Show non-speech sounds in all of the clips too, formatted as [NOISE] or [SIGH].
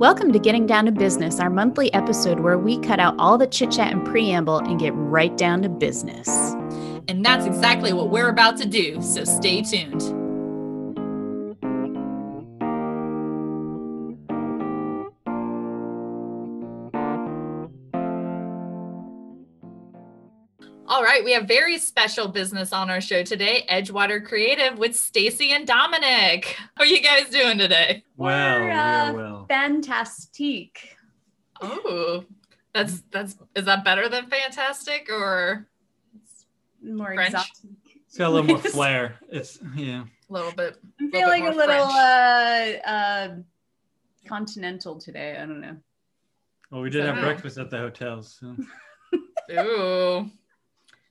Welcome to Getting Down to Business, our monthly episode where we cut out all the chit chat and preamble and get right down to business. And that's exactly what we're about to do, so stay tuned. Right, we have very special business on our show today, Edgewater Creative with Stacy and Dominick. How are you guys doing today? Well, We're, we uh, are well. Fantastique. Oh, that's that's is that better than fantastic or it's More French? exotic. It's got a little more [LAUGHS] flair. It's yeah. a little bit? I'm Little feeling a little French. uh, uh, continental today. I don't know. Well, we did have breakfast at the hotels. So. [LAUGHS] Ooh,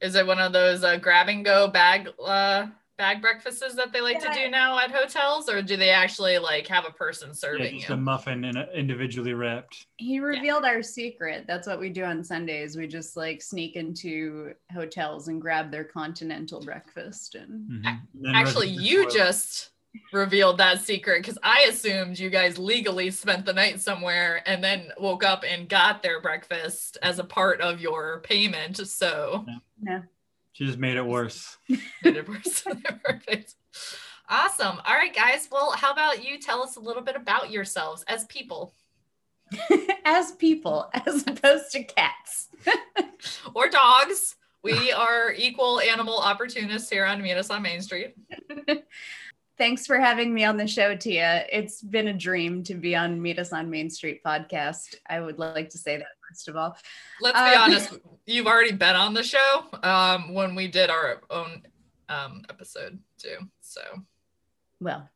is it one of those uh, grab and go bag uh, bag breakfasts that they like to do now at hotels, or do they actually like have a person Yeah, serving just you? a muffin and individually wrapped. He revealed our secret. That's what we do on Sundays. We just like sneak into hotels and grab their continental breakfast. And Mhm. And Actually, you just revealed that secret because I assumed you guys legally spent the night somewhere and then woke up and got their breakfast as a part of your payment. So no, She just made it worse. [LAUGHS] made it worse. [LAUGHS] Perfect. Awesome. All right, guys. Well, how about you tell us a little bit about yourselves as people [LAUGHS] as people, as opposed to cats. or dogs? We are equal animal opportunists here on Meet Us on Main Street. Thanks for having me on the show, Tia. It's been a dream to be on Meet Us on Main Street podcast. I would like to say that first of all. Let's be Um, [LAUGHS] honest, you've already been on the show um, when we did our own um, episode too. So Well,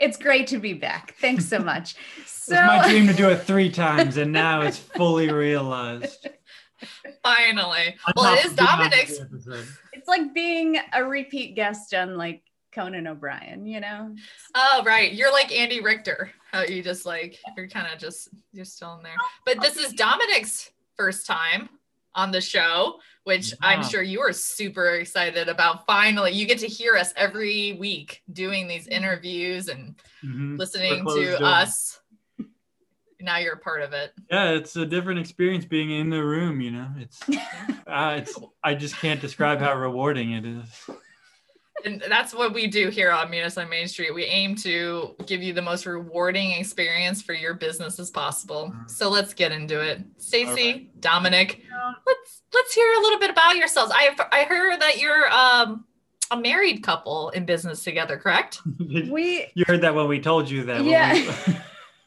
it's great to be back. Thanks so [LAUGHS] much. It's So, my dream to do it [LAUGHS] three times, and now it's fully realized. finally, On well, it is of Dominick's. it's like being a repeat guest on like Conan O'Brien, you know? Oh, right. You're like Andy Richter. How you just like you're kind of just you're still in there. But this is Dominick's first time on the show, which I'm sure you are super excited about. Finally, you get to hear us every week doing these interviews and Mhm. listening to doors. us. Now you're a part of it. Yeah, it's a different experience being in the room. You know, it's, [LAUGHS] uh, it's. I just can't describe how rewarding it is. And that's what we do here on Meet Us on Main Street. We aim to give you the most rewarding experience for your business as possible. So let's get into it. Stacy, Dominick, let's let's hear a little bit about yourselves. I I heard that you're um a married couple in business together, correct? [LAUGHS] We you [LAUGHS] heard that when we told you that. Yeah.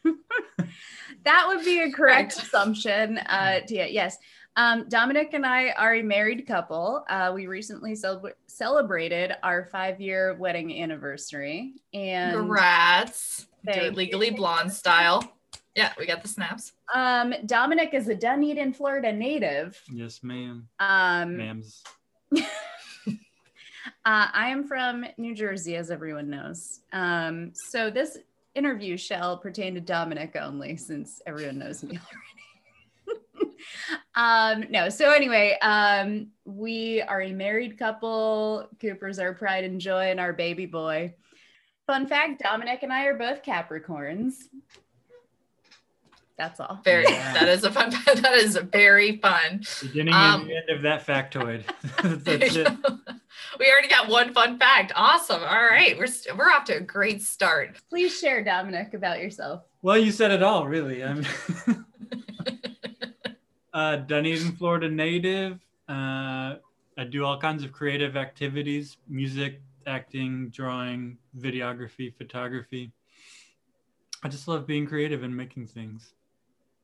we- [LAUGHS] that would be a correct Correct. assumption. Uh, Tia, yes. Um, Dominick and I are a married couple. Uh, we recently cel- celebrated our five-year wedding anniversary, and Congrats. Do it legally blonde style. Yeah, we got the snaps. um, Dominick is a Dunedin, Florida native. yes, ma'am. Um, Ma'ams. [LAUGHS] Uh, I am from New Jersey, as everyone knows. Um, so this interview shall pertain to Dominick only, since everyone knows me already. Um, no, so anyway, um, we are a married couple. Cooper's our pride and joy, and our baby boy. Fun fact: Dominick and I are both Capricorns. That's all. Very Yeah. that is a fun [LAUGHS] that is very fun. Beginning Um, and end of that factoid. [LAUGHS] [LAUGHS] That's it. we already got one fun fact. Awesome. All right. We're st- we're off to a great start. Please share, Dominick, about yourself. Well, you said it all, really. I'm uh, Dunedin, Florida native. Uh, I do all kinds of creative activities music, acting, drawing, videography, photography. I just love being creative and making things.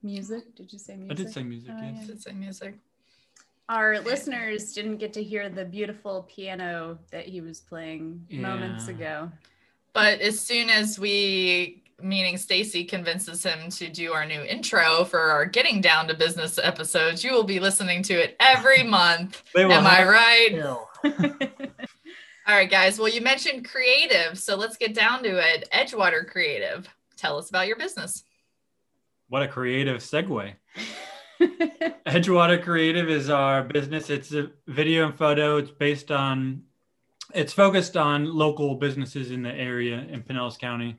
Music? Did you say music? I did say music, Oh, yes. yeah. Did say music. Our listeners didn't get to hear the beautiful piano that he was playing moments ago. But as soon as we, meaning Stacy, convinces him to do our new intro for our Getting Down to Business episodes, you will be listening to it every [LAUGHS] month. Am I right? [LAUGHS] All right, guys. Well, you mentioned creative, so let's get down to it. Edgewater Creative. Tell us about your business. What a creative segue. [LAUGHS] Edgewater Creative is our business. It's a video and photo. It's based on, it's focused on local businesses in the area in Pinellas County.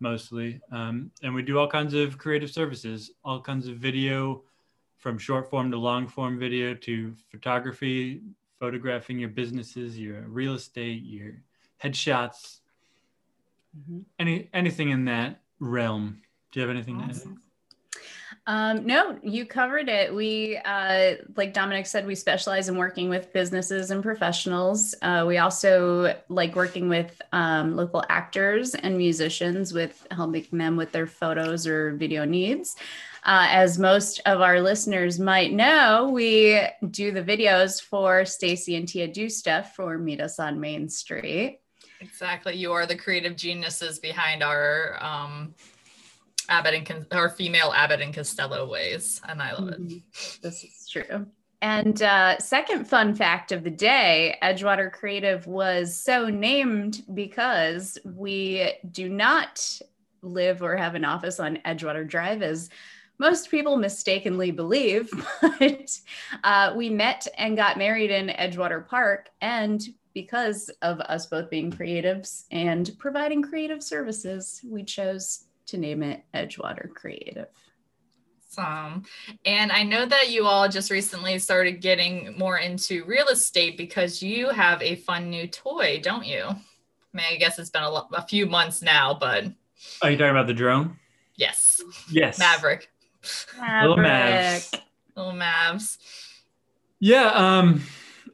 mostly. Um, and we do all kinds of creative services, all kinds of video from short form to long form video to photography, photographing your businesses, your real estate, your headshots, mm-hmm. any anything in that realm. Do you have anything awesome. Um, no, you covered it. We, uh, like Dominick said, we specialize in working with businesses and professionals. Uh, we also like working with um, local actors and musicians with helping them with their photos or video needs. Uh, as most of our listeners might know, we do the videos for Stacy and Tia Do Stuff for Meet Us on Main Street. Exactly. You are the creative geniuses behind our um, Abbott and our female Abbott and Costello ways, and I love mm-hmm. it. This is true. And uh, second fun fact of the day Edgewater Creative was so named because we do not live or have an office on Edgewater Drive, as most people mistakenly believe. [LAUGHS] But uh, we met and got married in Edgewater Park. And because of us both being creatives and providing creative services, we chose to name it Edgewater Creative. Awesome. And I know that you all just recently started getting more into real estate because you have a fun new toy, don't you? I mean, I guess it's been a, lo- a few months now, but. Are you talking about the drone? Yes. Yes. Maverick. Maverick. Little Mavs. Little Mavs. Yeah. Um,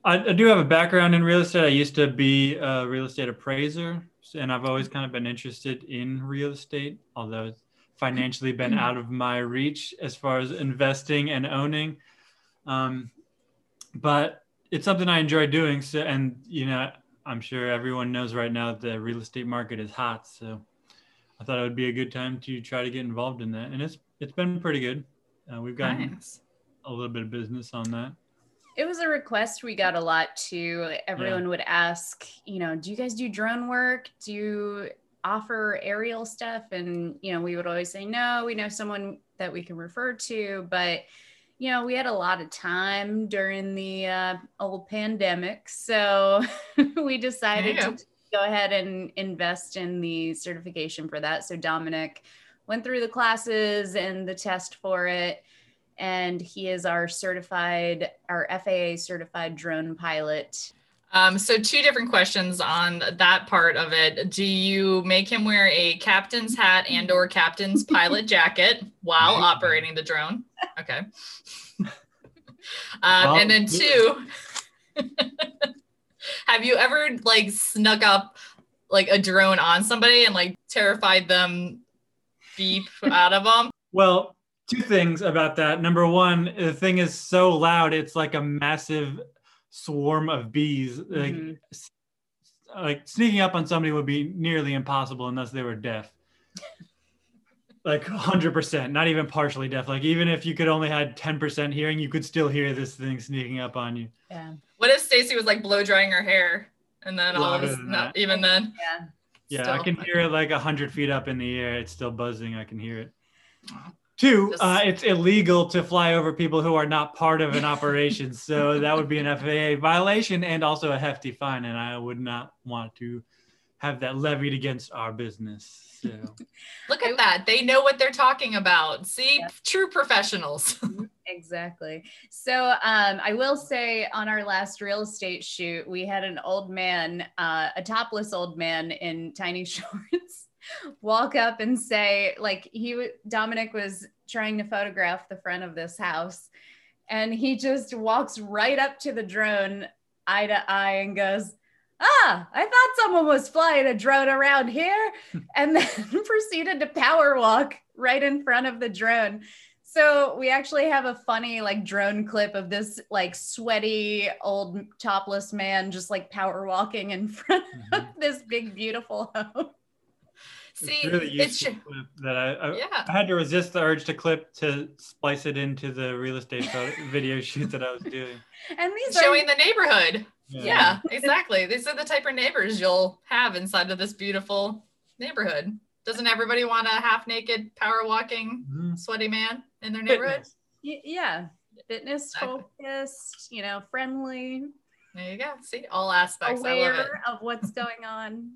I, I do have a background in real estate. I used to be a real estate appraiser and I've always kind of been interested in real estate, although it's financially been out of my reach as far as investing and owning. Um, but it's something I enjoy doing. So, and you know, I'm sure everyone knows right now that the real estate market is hot. So, I thought it would be a good time to try to get involved in that, and it's it's been pretty good. Uh, we've gotten nice. a little bit of business on that it was a request we got a lot too. Everyone yeah. would ask, you know, do you guys do drone work? Do you offer aerial stuff? And, you know, we would always say, no, we know someone that we can refer to. But, you know, we had a lot of time during the uh, old pandemic. So [LAUGHS] we decided yeah. to go ahead and invest in the certification for that. So Dominick went through the classes and the test for it and he is our certified, our FAA certified drone pilot. Um, so two different questions on that part of it. Do you make him wear a captain's hat and or captain's pilot [LAUGHS] jacket while operating the drone? Okay. [LAUGHS] Um, and then two, [LAUGHS] have you ever like snuck up like a drone on somebody and like terrified them beep out of them? Well, two things about that. Number one, the thing is so loud, it's like a massive swarm of bees. Mm-hmm. Like, like sneaking up on somebody would be nearly impossible unless they were deaf. [LAUGHS] like 100%, not even partially deaf. Like even if you could only had 10% hearing, you could still hear this thing sneaking up on you. Yeah. What if Stacy was like blow drying her hair and then all of a sudden, even then? Yeah. Yeah, still. I can hear it like 100 feet up in the air. It's still buzzing. I can hear it. Two, uh, it's illegal to fly over people who are not part of an [LAUGHS] operation. so that would be an FAA violation and also a hefty fine. And I would not want to have that levied against our business. So [LAUGHS] look at that. They know what they're talking about. See, yeah. true professionals. [LAUGHS] exactly. So um, I will say on our last real estate shoot, we had an old man, uh, a topless old man in tiny shorts walk up and say like he Dominick was trying to photograph the front of this house. And he just walks right up to the drone eye to eye and goes ah i thought someone was flying a drone around here. [LAUGHS] And then [LAUGHS] proceeded to power walk right in front of the drone. So we actually have a funny like drone clip of this like sweaty old topless man just like power walking in [LAUGHS] front mm-hmm. of this big beautiful home See, it's really useful it's, clip that I, I, yeah. I, had to resist the urge to clip to splice it into the real estate video shoot that I was doing. [LAUGHS] And these showing are... the neighborhood. Yeah. yeah, exactly. These are the type of neighbors you'll have inside of this beautiful neighborhood. Doesn't everybody want a half naked, power walking, mm-hmm. sweaty man in their neighborhood? Fitness. Yeah, fitness focused, you know, friendly. There you go. See all aspects. Aware of what's going on.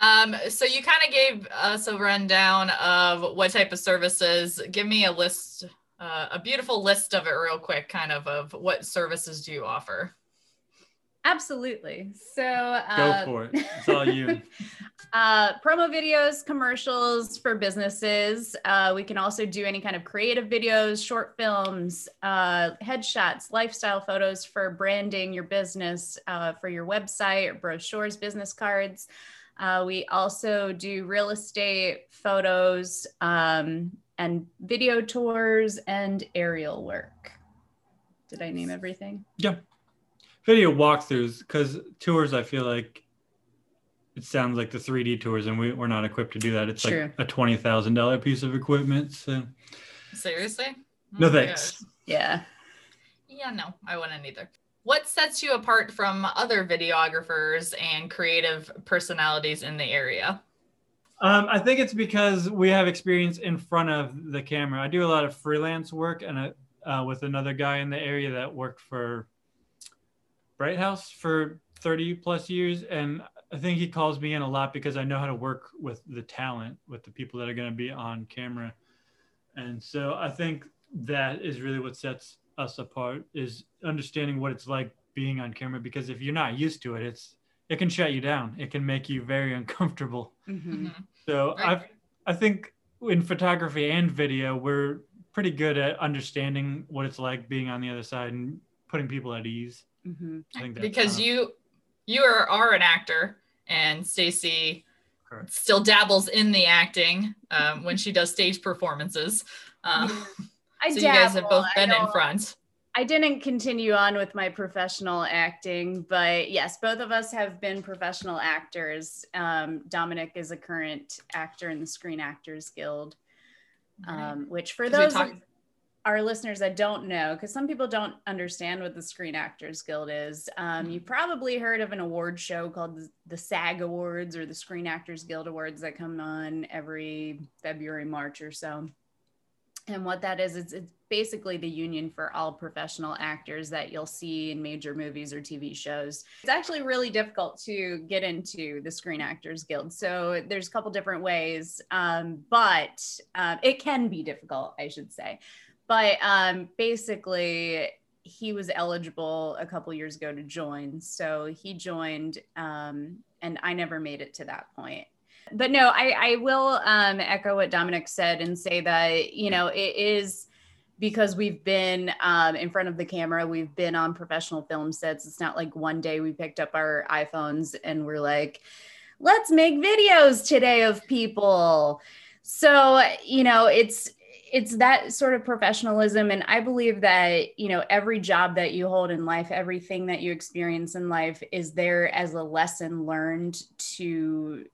Um, so you kind of gave us a rundown of what type of services. Give me a list, uh, a beautiful list of it, real quick, kind of of what services do you offer? Absolutely. So uh, go for it. It's all you. [LAUGHS] uh, promo videos, commercials for businesses. Uh, we can also do any kind of creative videos, short films, uh, headshots, lifestyle photos for branding your business, uh, for your website, brochures, business cards. Uh, we also do real estate photos um, and video tours and aerial work. Did I name everything? Yeah. Video walkthroughs because tours i feel like it sounds like the 3d tours and we, we're not equipped to do that. It's True. like a $20000 piece of equipment so. Seriously? No oh thanks. yeah. Yeah no i wouldn't either what sets you apart from other videographers and creative personalities in the area um, I think it's because we have experience in front of the camera. I do a lot of freelance work and uh, with another guy in the area that worked for Bright House for 30 plus years. And I think he calls me in a lot because I know how to work with the talent, with the people that are going to be on camera. And so I think that is really what sets us apart is understanding what it's like being on camera because if you're not used to it, it's it can shut you down. It can make you very [LAUGHS] uncomfortable. Mm-hmm. So right. I I think in photography and video, we're pretty good at understanding what it's like being on the other side and putting people at ease. Mm-hmm. because you you are, are an actor and Stacy still dabbles in the acting um, when she does stage performances. Um, I so dabble. you guys have both been in front. I didn't continue on with my professional acting, but yes, both of us have been professional actors. Um, Dominick is a current actor in the Screen Actors Guild, um, which for those talk- our listeners that don't know, because some people don't understand what the Screen Actors Guild is, um, you probably heard of an award show called the, the, SAG Awards or the Screen Actors Guild Awards that come on every February, March or so. And what that is, it's, it's basically the union for all professional actors that you'll see in major movies or TV shows. It's actually really difficult to get into the Screen Actors Guild. So there's a couple different ways, um, but uh, it can be difficult, I should say. But um, basically, he was eligible a couple years ago to join. So he joined, um, and I never made it to that point. But no, I, I will um, echo what Dominick said and say that, you know, it is because we've been um, in front of the camera, we've been on professional film sets. It's not like one day we picked up our iPhones and we're like, let's make videos today of people. So, you know, it's it's that sort of professionalism and i believe that you know every job that you hold in life everything that you experience in life is there as a lesson learned to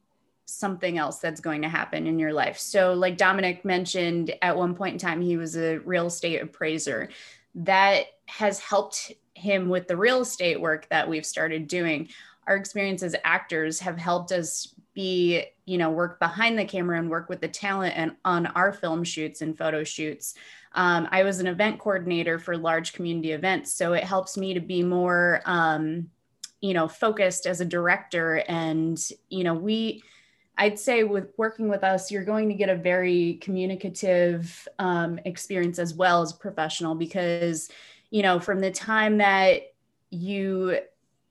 something else that's going to happen in your life. So like dominick mentioned at one point in time he was a real estate appraiser. That has helped him with the real estate work that we've started doing. Our experience as actors have helped us be you know work behind the camera and work with the talent and on our film shoots and photo shoots. Um, i was an event coordinator for large community events so it helps me to be more um, you know focused as a director. And you know we i'd say with working with us you're going to get a very communicative um, experience as well as professional because you know from the time that you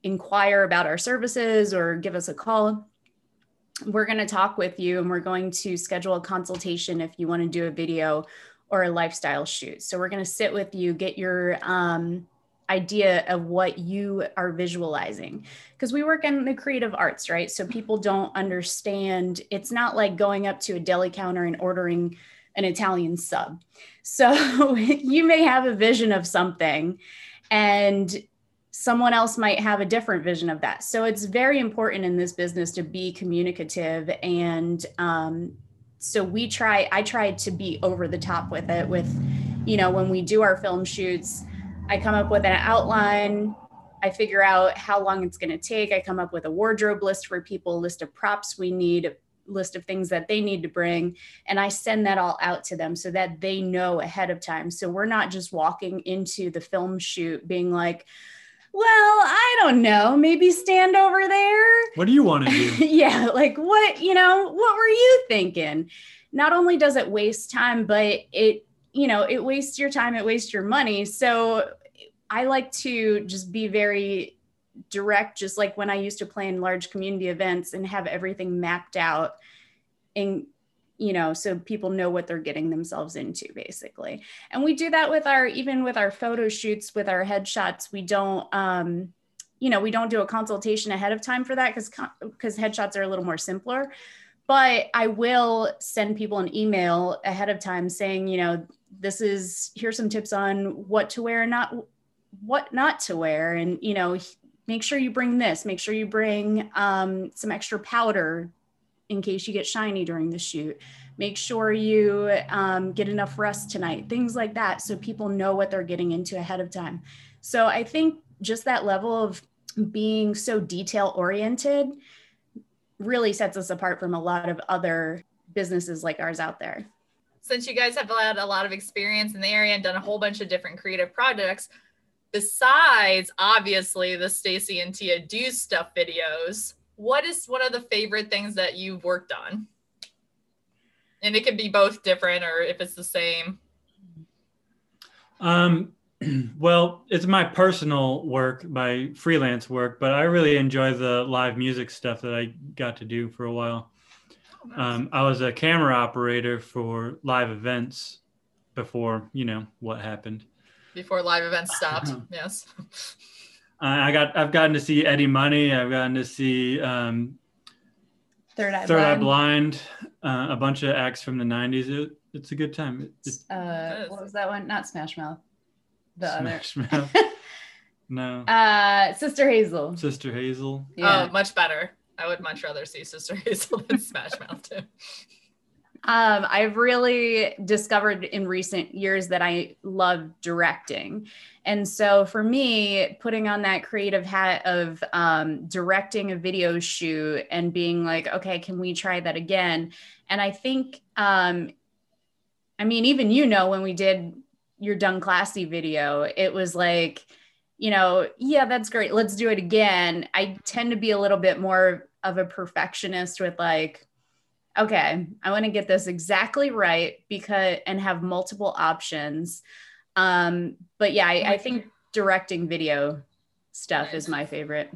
inquire about our services or give us a call we're going to talk with you and we're going to schedule a consultation if you want to do a video or a lifestyle shoot. So we're going to sit with you, get your um, idea of what you are visualizing because we work in the creative arts, right? So people don't understand. It's not like going up to a deli counter and ordering an Italian sub. So [LAUGHS] you may have a vision of something and someone else might have a different vision of that. So it's very important in this business to be communicative. And um, so we try, I tried to be over the top with it with, you know, when we do our film shoots, I come up with an outline. I figure out how long it's going to take. I come up with a wardrobe list for people, list of props we need, list of things that they need to bring. And I send that all out to them so that they know ahead of time. So we're not just walking into the film shoot being like, well, I don't know. Maybe stand over there. What do you want to do? [LAUGHS] yeah, like what, you know, what were you thinking? Not only does it waste time, but it, you know, it wastes your time, it wastes your money. So I like to just be very direct, just like when I used to play in large community events and have everything mapped out and you know so people know what they're getting themselves into basically. And we do that with our even with our photo shoots with our headshots. We don't um you know we don't do a consultation ahead of time for that because because headshots are a little more simpler. But i will send people an email ahead of time saying you know this is here's some tips on what to wear and not what not to wear and you know make sure you bring this make sure you bring um, some extra powder in case you get shiny during the shoot. Make sure you um, get enough rest tonight, things like that, so people know what they're getting into ahead of time. So I think just that level of being so detail oriented really sets us apart from a lot of other businesses like ours out there. Since you guys have had a lot of experience in the area and done a whole bunch of different creative projects, besides obviously the Stacy and Tia do stuff videos, what is one of the favorite things that you've worked on? And it could be both different or if it's the same. Um, [CLEARS THROAT] well, it's my personal work, my freelance work, but I really enjoy the live music stuff that I got to do for a while. Nice. um, I was a camera operator for live events before, you know, what happened. Before live events stopped, yes. I got I've gotten to see Eddie Money. I've gotten to see um, Third Eye Third Blind. Eye Blind. Uh, a bunch of acts from the '90s. It, it's a good time. It, uh, what was that one? Not Smash Mouth. The Smash other. Mouth. [LAUGHS] no. Uh, Sister Hazel. Sister Hazel. Yeah. Oh, much better. I would much rather see Sister [LAUGHS] Hazel than Smash Mouth too. Um, I've really discovered in recent years that I love directing. And so for me, putting on that creative hat of um, directing a video shoot and being like, okay, can we try that again? And I think, um, I mean, even you know, when we did your Done Classy video, it was like, you know, yeah, that's great. Let's do it again. I tend to be a little bit more of a perfectionist with like, okay, I want to get this exactly right because and have multiple options. Um, but yeah, I, I think directing video stuff is my favorite.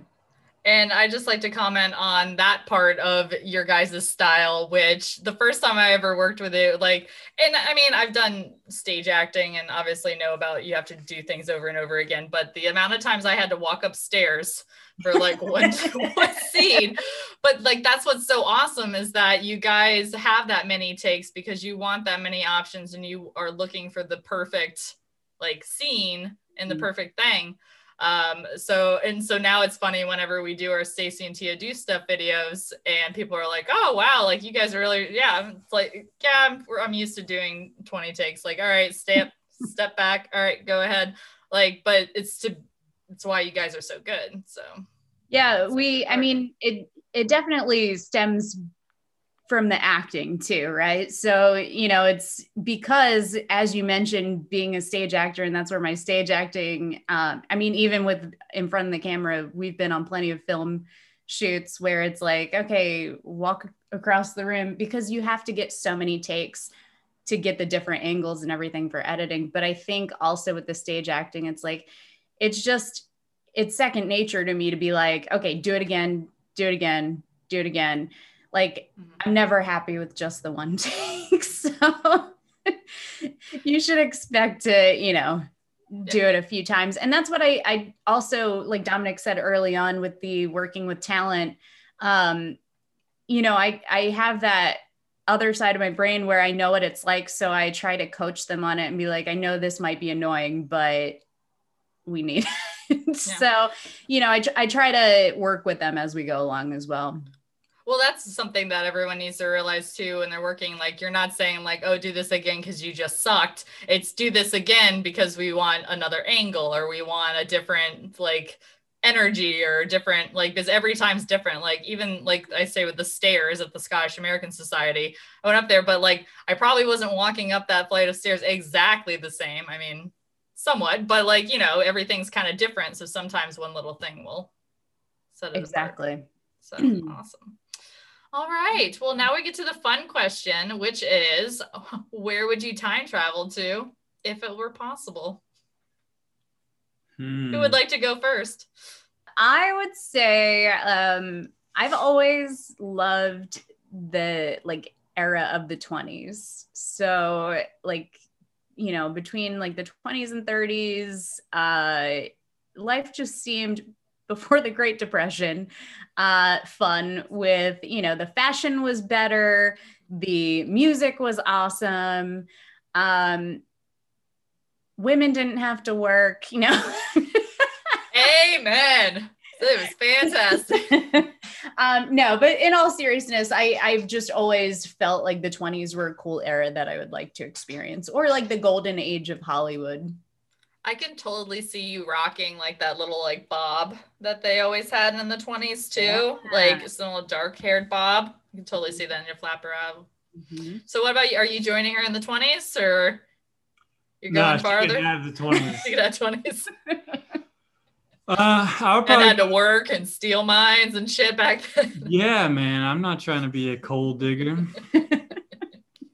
And I just like to comment on that part of your guys' style, which the first time I ever worked with it, like, and I mean, I've done stage acting and obviously know about you have to do things over and over again, but the amount of times I had to walk upstairs for like [LAUGHS] one, one scene. But like, that's what's so awesome is that you guys have that many takes because you want that many options and you are looking for the perfect like scene and the mm-hmm. perfect thing um so and so now it's funny whenever we do our stacy and tia do stuff videos and people are like oh wow like you guys are really yeah it's like yeah I'm, I'm used to doing 20 takes like all right step [LAUGHS] step back all right go ahead. Like but it's to it's why you guys are so good so. Yeah we i mean it it definitely stems from the acting too, right? So, you know, it's because, as you mentioned, being a stage actor, and that's where my stage acting, um, I mean, even with in front of the camera, we've been on plenty of film shoots where it's like, okay, walk across the room because you have to get so many takes to get the different angles and everything for editing. But I think also with the stage acting, it's like, it's just, it's second nature to me to be like, okay, do it again, do it again, do it again like mm-hmm. I'm never happy with just the one [LAUGHS] take. So [LAUGHS] you should expect to, you know, do it a few times. And that's what I, I also, like Dominick said early on with the working with talent, um, you know, I, I have that other side of my brain where I know what it's like. So I try to coach them on it and be like, I know this might be annoying, but we need [LAUGHS] it. Yeah. so, you know, I, I try to work with them as we go along as well. Well, that's something that everyone needs to realize too when they're working. Like, you're not saying, like, oh, do this again because you just sucked. It's do this again because we want another angle or we want a different, like, energy or different, like, because every time's different. Like, even like I say with the stairs at the Scottish American Society, I went up there, but like, I probably wasn't walking up that flight of stairs exactly the same. I mean, somewhat, but like, you know, everything's kind of different. So sometimes one little thing will set it apart. Exactly. So [CLEARS THROAT] awesome. All right. Well, now we get to the fun question, which is [LAUGHS] where would you time travel to if it were possible? Hmm. Who would like to go first? I would say um, I've always loved the like era of the 20s. So like you know, between like the 20s and 30s, uh life just seemed before the Great Depression uh fun with, you know, the fashion was better, the music was awesome. Um women didn't have to work, you know. [LAUGHS] Amen. It was fantastic. [LAUGHS] um, no, but in all seriousness, I I've just always felt like the 20s were a cool era that I would like to experience, or like the golden age of Hollywood. I can totally see you rocking like that little like bob that they always had in the 20s too. Yeah. Like some little dark haired bob. You can totally see that in your flapper out. Mhm. So what about you? Are you joining her in the 20s or you're No, going she farther? have the 20s. you [LAUGHS] could have 20s. [LAUGHS] Uh, I would and had to work and steal mines and shit back then. yeah, man. I'm not trying to be a coal digger. [LAUGHS]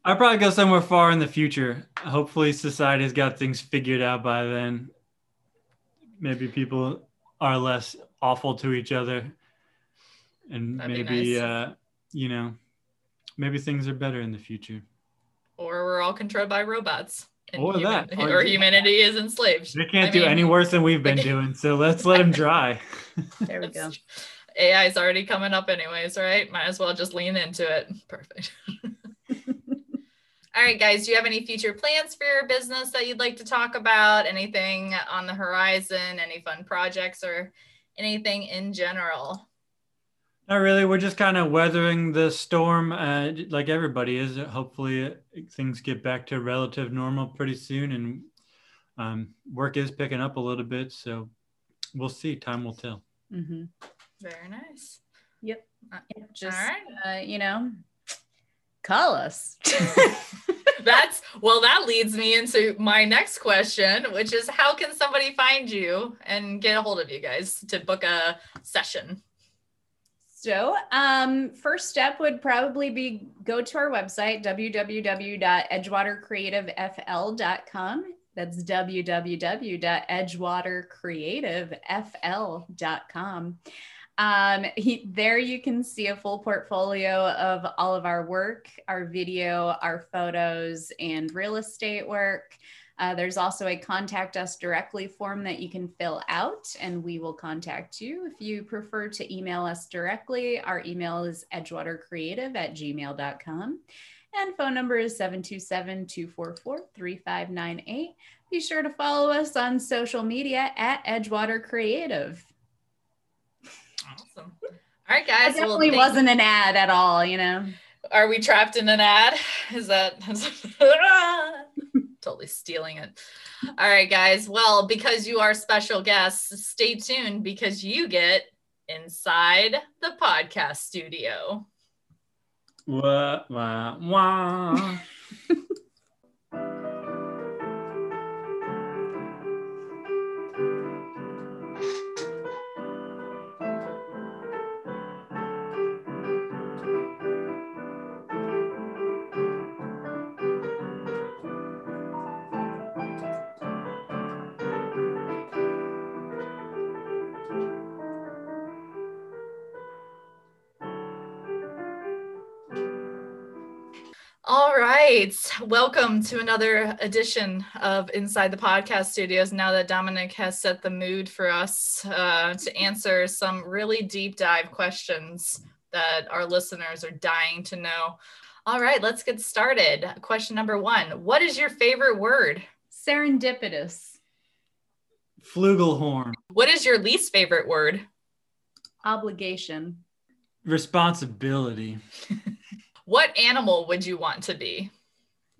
I'd probably go somewhere far in the future. Hopefully, society's got things figured out by then. Maybe people are less awful to each other, and That'd maybe nice. uh, you know, maybe things are better in the future. or we're all controlled by robots. and Or human- that, or- [LAUGHS] or humanity is enslaved. They can't I do mean- any worse than we've been doing, so let's let them [LAUGHS] dry. There we go. AI is already coming up anyways, right? Might as well just lean into it. Perfect. [LAUGHS] All right, guys, do you have any future plans for your business that you'd like to talk about? Anything on the horizon? Any fun projects or anything in general? Not really. We're just kind of weathering the storm, uh, like everybody is. Hopefully, things get back to relative normal pretty soon, and um, work is picking up a little bit. So we'll see. Time will tell. Mhm. Very nice. Yep. Uh, Just All right. uh, you know, call us. [LAUGHS] That's well, that leads me into my next question, which is how can somebody find you and get a hold of you guys to book a session? So, um, first step would probably be go to our website, www.edgewatercreativefl.com. That's www.edgewatercreativefl.com. Um, he, there you can see a full portfolio of all of our work, our video, our photos, and real estate work. Uh, there's also a contact us directly form that you can fill out, and we will contact you. If you prefer to email us directly, our email is edgewatercreative at gmail.com. And phone number is 727 244 3598. Be sure to follow us on social media at Edgewater Creative. Awesome. All right, guys. well, definitely thank- wasn't an ad at all, you know. Are we trapped in an ad? Is that [LAUGHS] [LAUGHS] totally stealing it? All right, guys. Well, because you are special guests, stay tuned because you get inside the podcast studio. Wah, wah, wah. [LAUGHS] right. Welcome to another edition of Inside the Podcast Studios. Now that Dominick has set the mood for us uh, to answer some really deep dive questions that our listeners are dying to know. All right, let's get started. Question number one What is your favorite word? Serendipitous, Flugelhorn. What is your least favorite word? obligation, Responsibility. [LAUGHS] What animal would you want to be?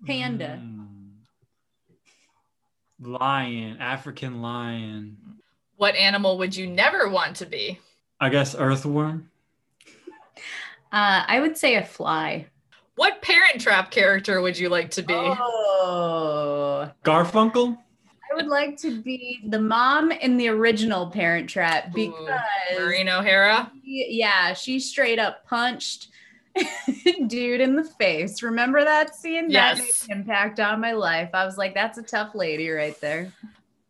Panda. Mm. Lion. African lion. What animal would you never want to be? I guess earthworm. uh, I would say a fly. What parent trap character would you like to be? Oh, Garfunkel. I I would like to be the mom in the original Parent Trap because Ooh, Maureen O'Hara. she- yeah, she straight up punched [LAUGHS] dude in the face. Remember that scene? That made an impact on my life. I was like, that's a tough lady right there.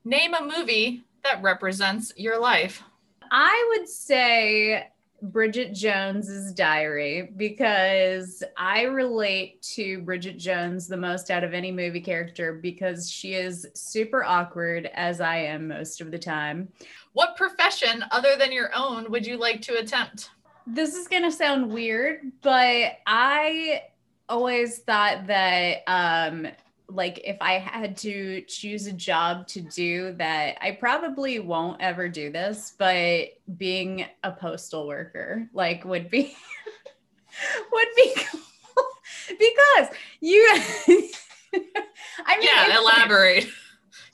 Name a movie that represents your life. I would say Bridget Jones's Diary because I relate to Bridget Jones the most out of any movie character because she is super awkward as I am most of the time. What profession other than your own would you like to attempt? This is going to sound weird, but I always thought that um like if I had to choose a job to do that I probably won't ever do this, but being a postal worker like would be [LAUGHS] would be cool [LAUGHS] because you [LAUGHS] I mean Yeah, elaborate.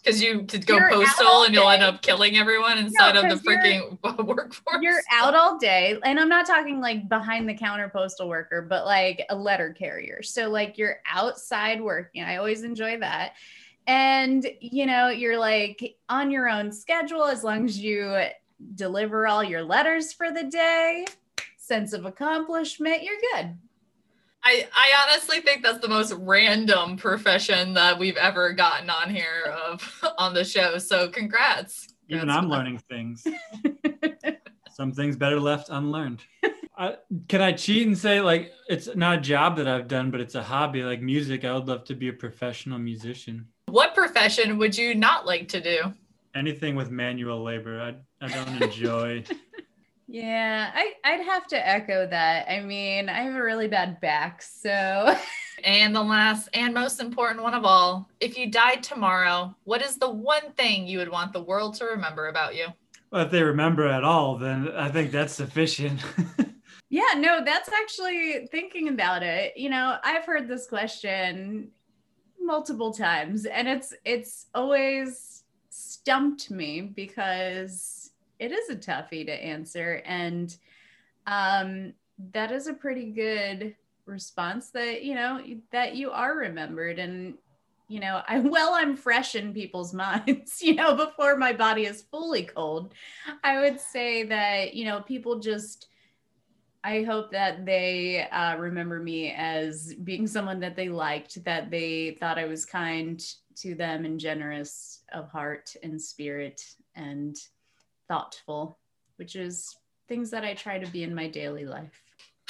Because you could go You're postal and you'll end up killing everyone inside of the you're- freaking [LAUGHS] workforce. you're out all day and i'm not talking like behind the counter postal worker but like a letter carrier. So like you're outside working. I always enjoy that. And you know you're like on your own schedule as long as you deliver all your letters for the day. Sense of accomplishment. You're good I, I honestly think that's the most random profession that we've ever gotten on here of [LAUGHS] on the show. So congrats. Even Congrats. I'm learning things. [LAUGHS] Some things better left unlearned. I, can I cheat and say like it's not a job that I've done, but it's a hobby like music? I would love to be a professional musician. What profession would you not like to do? Anything with manual labor, I I don't enjoy. [LAUGHS] yeah I, i'd have to echo that i mean i have a really bad back so [LAUGHS] And the last and most important one of all, if you died tomorrow, what is the one thing you would want the world to remember about you? well, if they remember at all, then I think that's sufficient. [LAUGHS] Yeah, no, that's actually thinking about it. You know, I've heard this question multiple times and it's it's always stumped me because it is a toughie to answer and um that is a pretty good response that, you know, that you are remembered and you know, I [LAUGHS] well I'm fresh in people's [LAUGHS] minds, you know, before my body is fully cold. I would say that, you know, people just I hope that they uh, remember me as being [LAUGHS] someone that they liked, that they thought I was kind to them and generous of heart and spirit and thoughtful, which is things that I try to be in my daily life.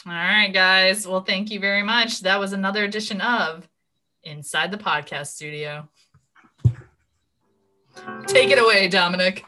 All right, guys. Well, thank you very much. That was another edition of Inside the Podcast Studio. Take it away, Dominick.